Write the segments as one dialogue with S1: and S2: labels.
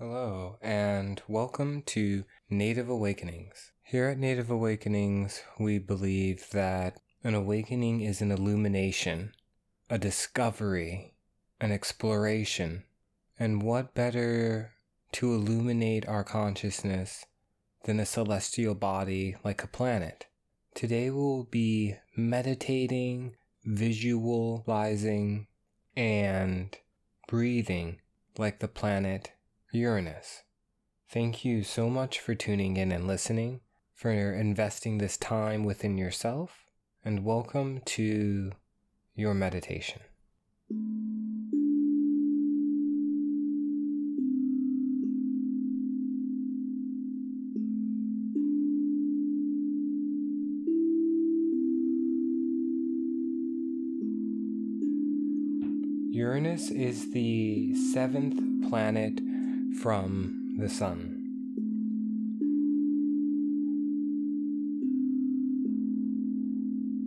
S1: Hello, and welcome to Native Awakenings. Here at Native Awakenings, we believe that an awakening is an illumination, a discovery, an exploration. And what better to illuminate our consciousness than a celestial body like a planet? Today we'll be meditating, visualizing, and breathing like the planet Uranus. Thank you so much for tuning in and listening, for investing this time within yourself, and welcome to your meditation. Uranus is the seventh planet from the sun.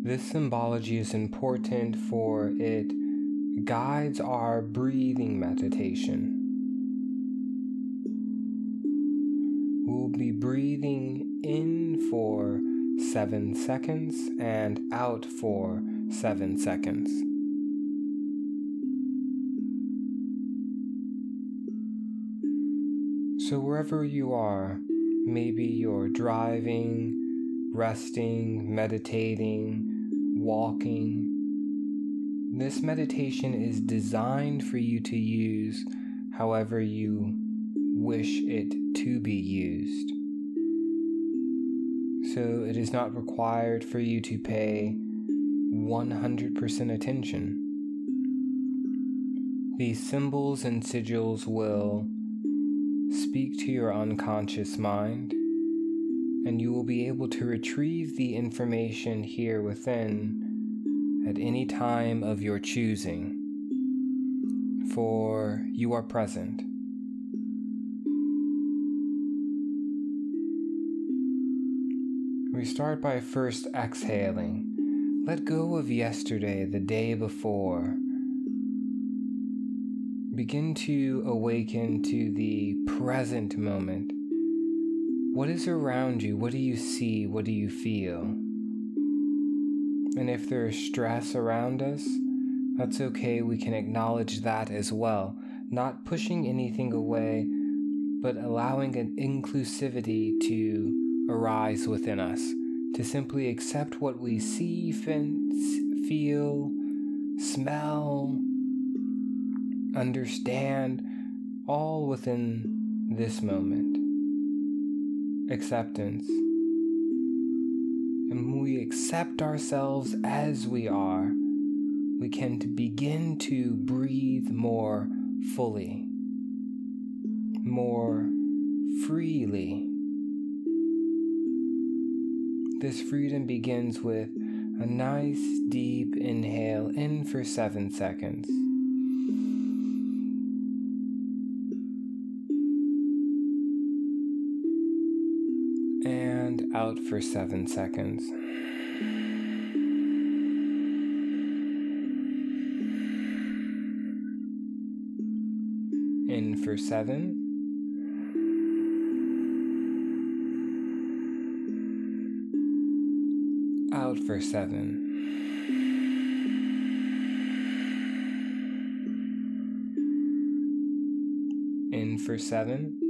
S1: This symbology is important for it guides our breathing meditation. We'll be breathing in for seven seconds and out for seven seconds. So, wherever you are, maybe you're driving, resting, meditating, walking, this meditation is designed for you to use however you wish it to be used. So, it is not required for you to pay 100% attention. These symbols and sigils will Speak to your unconscious mind, and you will be able to retrieve the information here within at any time of your choosing, for you are present. We start by first exhaling. Let go of yesterday, the day before Begin to awaken to the present moment. What is around you? What do you see? What do you feel? And if there is stress around us, that's okay. We can acknowledge that as well. Not pushing anything away, but allowing an inclusivity to arise within us, to simply accept what we see, feel, smell, understand, all within this moment. Acceptance. And when we accept ourselves as we are, we can begin to breathe more fully, more freely. This freedom begins with a nice deep inhale in for seven seconds. Out for seven seconds. In for seven. Out for seven. In for seven.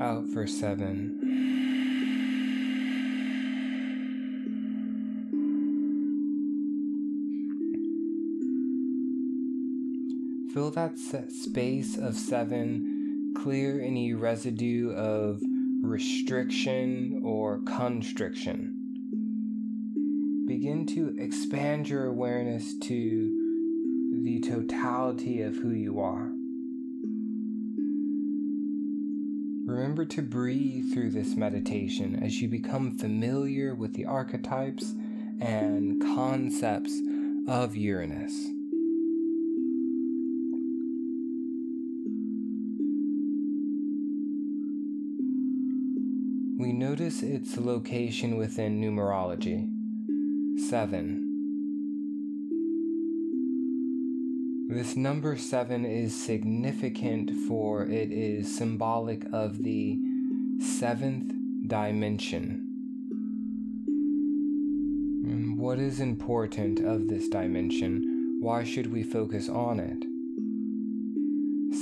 S1: Out for seven. Fill that space of seven, clear any residue of restriction or constriction. Begin to expand your awareness to the totality of who you are. Remember to breathe through this meditation as you become familiar with the archetypes and concepts of Uranus. We notice its location within numerology. 7. This number seven is significant for it is symbolic of the seventh dimension. And what is important of this dimension? Why should we focus on it?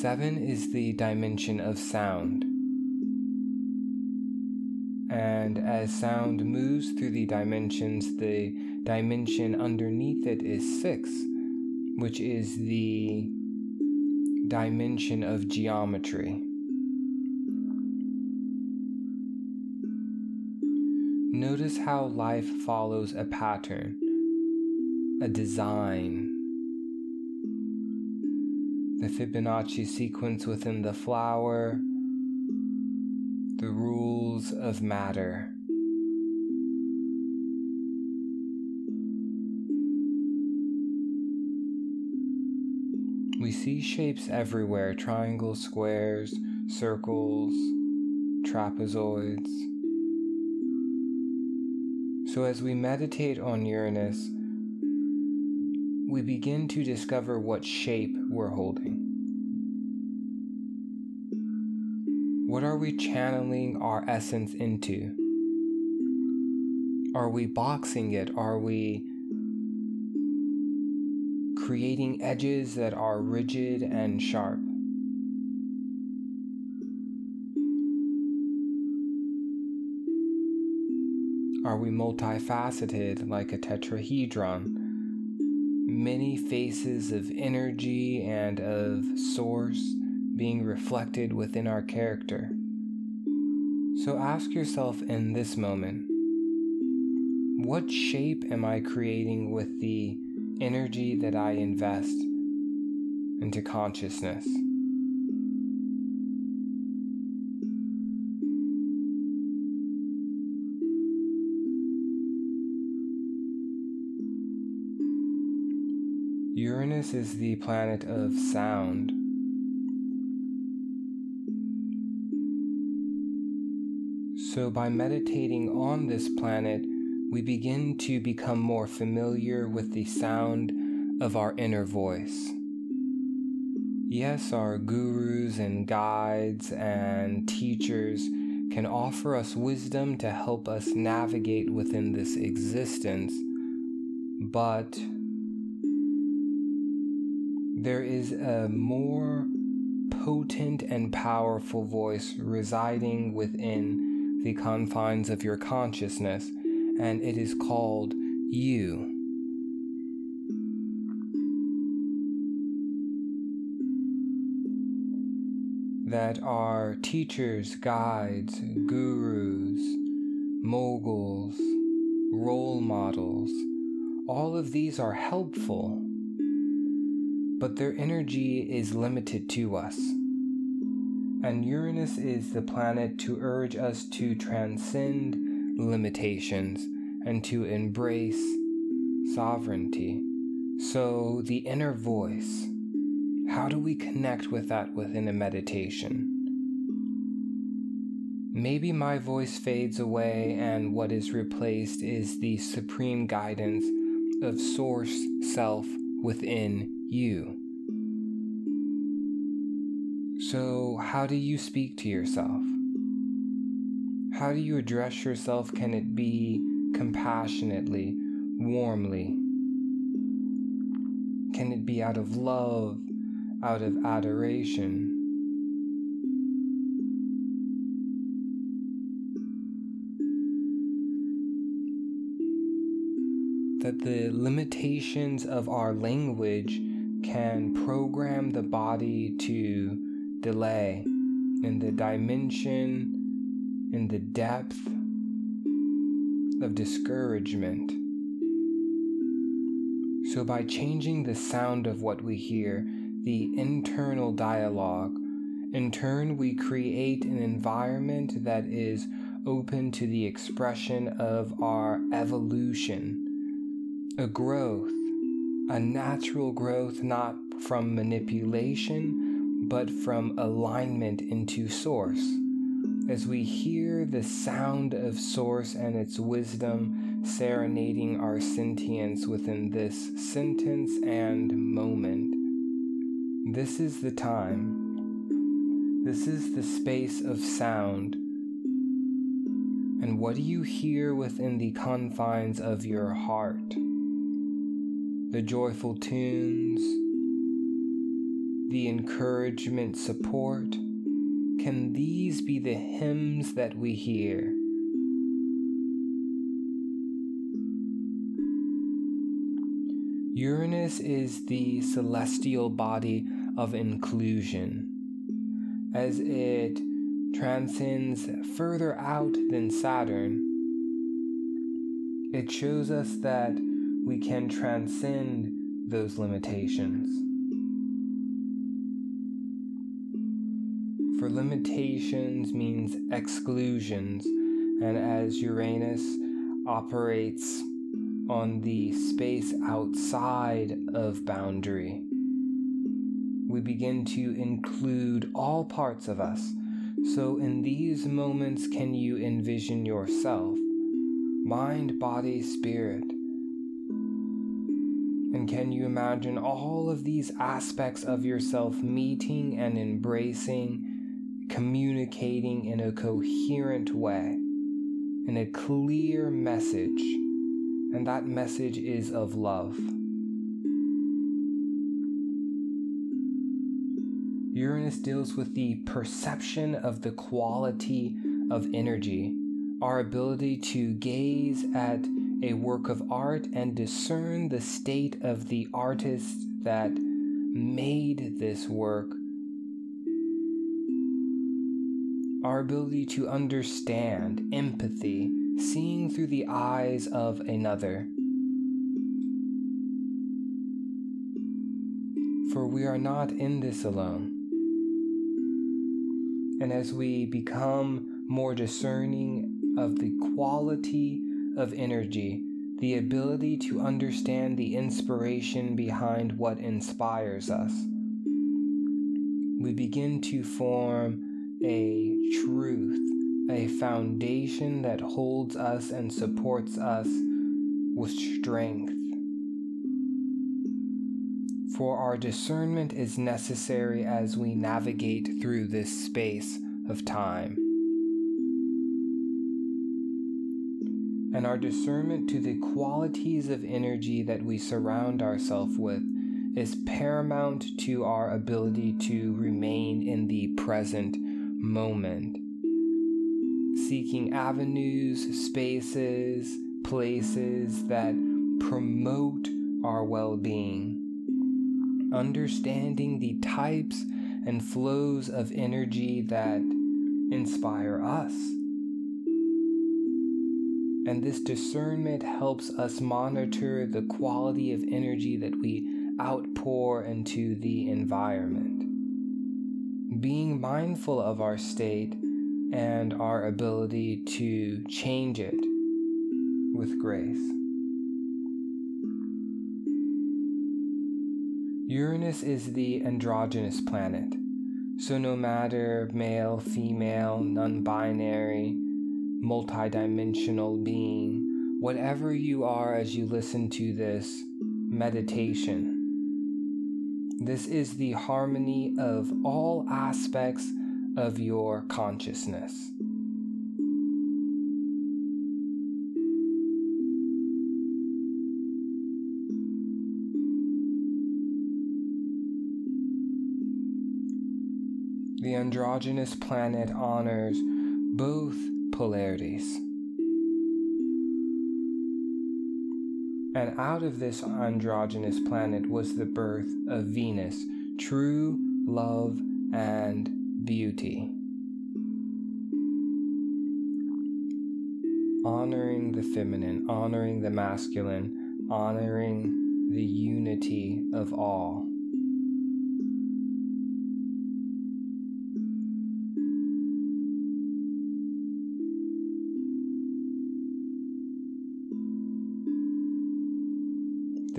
S1: Seven is the dimension of sound. And as sound moves through the dimensions, the dimension underneath it is six, which is the dimension of geometry. Notice how life follows a pattern, a design. The Fibonacci sequence within the flower, the rules of matter. We see shapes everywhere triangles, squares, circles, trapezoids. So, as we meditate on Uranus, we begin to discover what shape we're holding. What are we channeling our essence into? Are we boxing it? Are we creating edges that are rigid and sharp? Are we multifaceted like a tetrahedron? Many faces of energy and of source being reflected within our character. So ask yourself in this moment what shape am I creating with the energy that I invest into consciousness? Uranus is the planet of sound. So, by meditating on this planet, we begin to become more familiar with the sound of our inner voice. Yes, our gurus and guides and teachers can offer us wisdom to help us navigate within this existence, but there is a more potent and powerful voice residing within the confines of your consciousness, and it is called you. That are teachers, guides, gurus, moguls, role models, all of these are helpful but their energy is limited to us. And Uranus is the planet to urge us to transcend limitations and to embrace sovereignty. So, the inner voice, how do we connect with that within a meditation? Maybe my voice fades away, and what is replaced is the supreme guidance of Source Self within you. So, how do you speak to yourself? How do you address yourself? Can it be compassionately, warmly? Can it be out of love, out of adoration? That the limitations of our language can program the body to delay in the dimension, in the depth of discouragement. So, by changing the sound of what we hear, the internal dialogue, in turn, we create an environment that is open to the expression of our evolution, a growth a natural growth not from manipulation, but from alignment into Source. As we hear the sound of Source and its wisdom serenading our sentience within this sentence and moment, This is the time. This is the space of sound. And what do you hear within the confines of your heart? The joyful tunes, the encouragement, support. Can these be the hymns that we hear? Uranus is the celestial body of inclusion. As it transcends further out than Saturn, it shows us that we can transcend those limitations. Limitations means exclusions, and as Uranus operates on the space outside of boundary. We begin to include all parts of us. So, in these moments, can you envision yourself? Mind, body, spirit. And can you imagine all of these aspects of yourself meeting and embracing, communicating in a coherent way, in a clear message? and that message is of love. Uranus deals with the perception of the quality of energy, our ability to gaze at a work of art and discern the state of the artist that made this work. Our ability to understand, empathy, seeing through the eyes of another. For we are not in this alone. And as we become more discerning of the quality of energy, the ability to understand the inspiration behind what inspires us, we begin to form a truth a foundation that holds us and supports us with strength. For our discernment is necessary as we navigate through this space of time. And our discernment to the qualities of energy that we surround ourselves with is paramount to our ability to remain in the present moment seeking avenues, spaces, places that promote our well being. Understanding the types and flows of energy that inspire us. And this discernment helps us monitor the quality of energy that we outpour into the environment. Being mindful of our state and our ability to change it with grace. Uranus is the androgynous planet, so no matter male, female, non binary, multidimensional being, whatever you are as you listen to this meditation, this is the harmony of all aspects of your consciousness. The androgynous planet honors both polarities. And out of this androgynous planet was the birth of Venus, true love and beauty. Honoring the feminine, honoring the masculine, honoring the unity of all.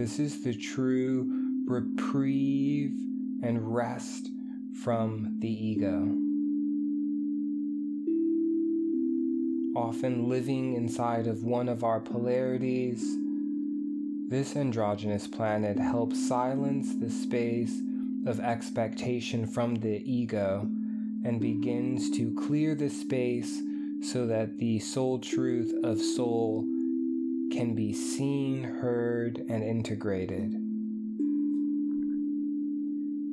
S1: This is the true reprieve and rest from the ego. Often living inside of one of our polarities, this androgynous planet helps silence the space of expectation from the ego and begins to clear the space so that the soul truth of soul can be seen, heard, and integrated.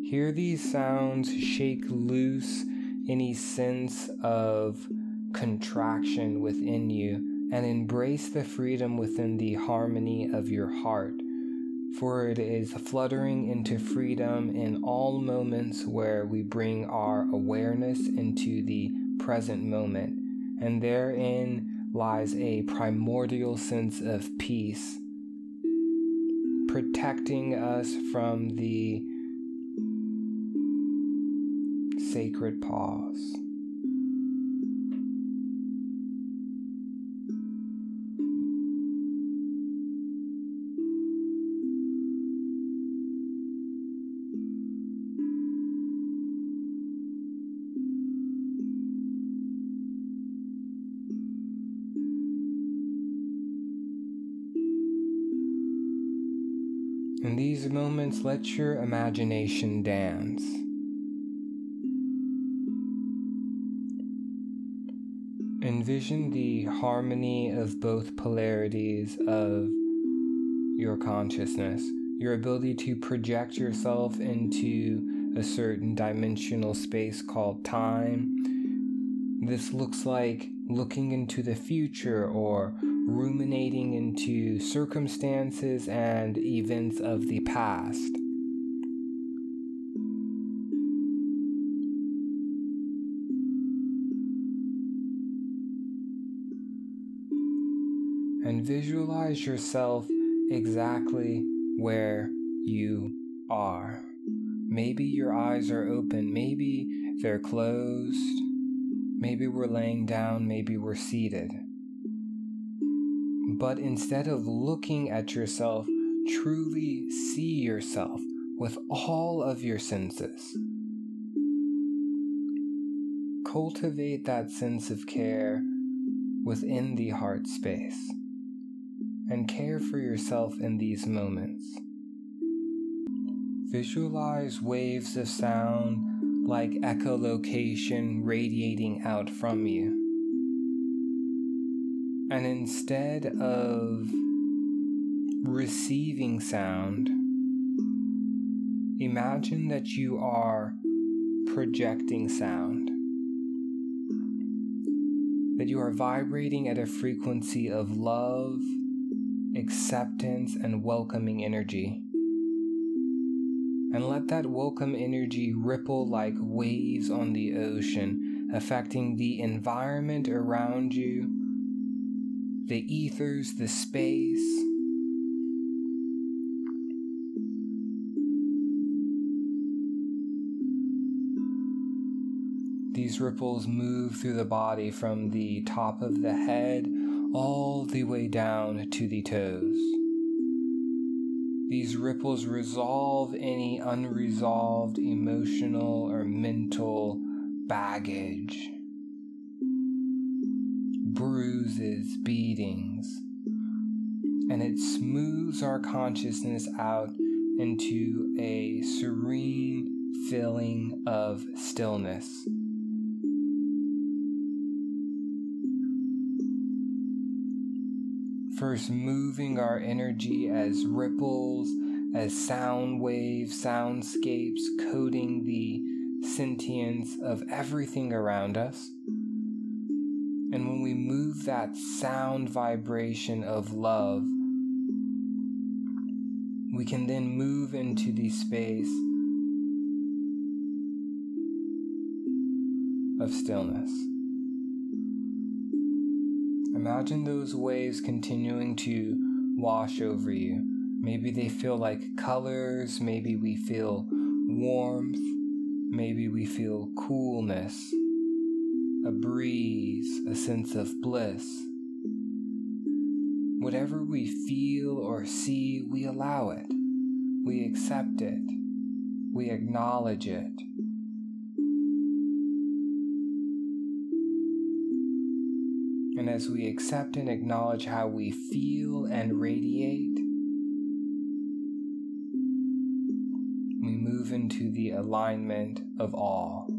S1: Hear these sounds shake loose any sense of contraction within you and embrace the freedom within the harmony of your heart. For it is fluttering into freedom in all moments where we bring our awareness into the present moment, and therein lies a primordial sense of peace, protecting us from the sacred pause. Moments, let your imagination dance. Envision the harmony of both polarities of your consciousness, your ability to project yourself into a certain dimensional space called time. This looks like looking into the future or ruminating into circumstances and events of the past. And visualize yourself exactly where you are. Maybe your eyes are open, maybe they're closed, maybe we're laying down, maybe we're seated. But instead of looking at yourself, truly see yourself with all of your senses. Cultivate that sense of care within the heart space and care for yourself in these moments. Visualize waves of sound like echolocation radiating out from you. And instead of receiving sound, imagine that you are projecting sound. That you are vibrating at a frequency of love, acceptance, and welcoming energy. And let that welcome energy ripple like waves on the ocean, affecting the environment around you the ethers, the space. These ripples move through the body from the top of the head all the way down to the toes. These ripples resolve any unresolved emotional or mental baggage bruises, beatings, and it smooths our consciousness out into a serene feeling of stillness. First, moving our energy as ripples, as sound waves, soundscapes, coating the sentience of everything around us. That sound vibration of love, we can then move into the space of stillness. Imagine those waves continuing to wash over you. Maybe they feel like colors, maybe we feel warmth, maybe we feel coolness a breeze, a sense of bliss. Whatever we feel or see, we allow it. We accept it. We acknowledge it. And as we accept and acknowledge how we feel and radiate, we move into the alignment of all.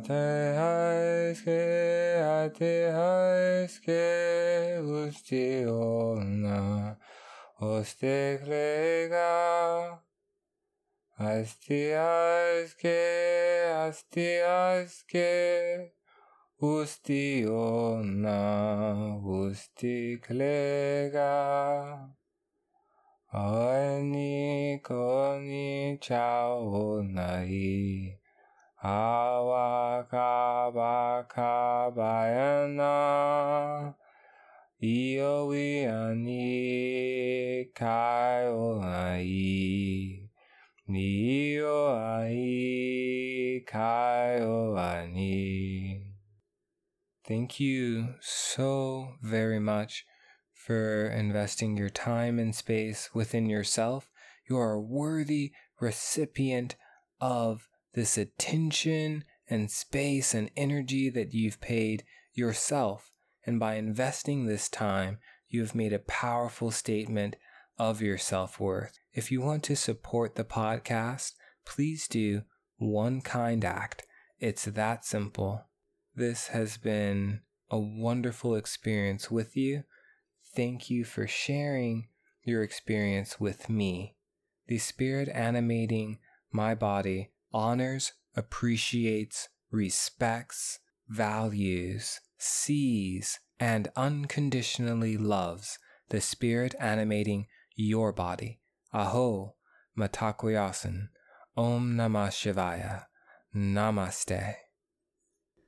S1: てはいすけ、あてはいすけ、うち女、押してくれが。あしてはいすけ、あしてはいすけ、うして女、うしてくれが。おいにこにちゃおない。Thank you so very much for investing your time and space within yourself. You are a worthy recipient of this attention and space and energy that you've paid yourself. And by investing this time, you have made a powerful statement of your self worth. If you want to support the podcast, please do one kind act. It's that simple. This has been a wonderful experience with you. Thank you for sharing your experience with me. The spirit animating my body honors, appreciates, respects, values, sees, and unconditionally loves the spirit animating your body. Aho, Mitakuye Om Namah Shivaya. Namaste.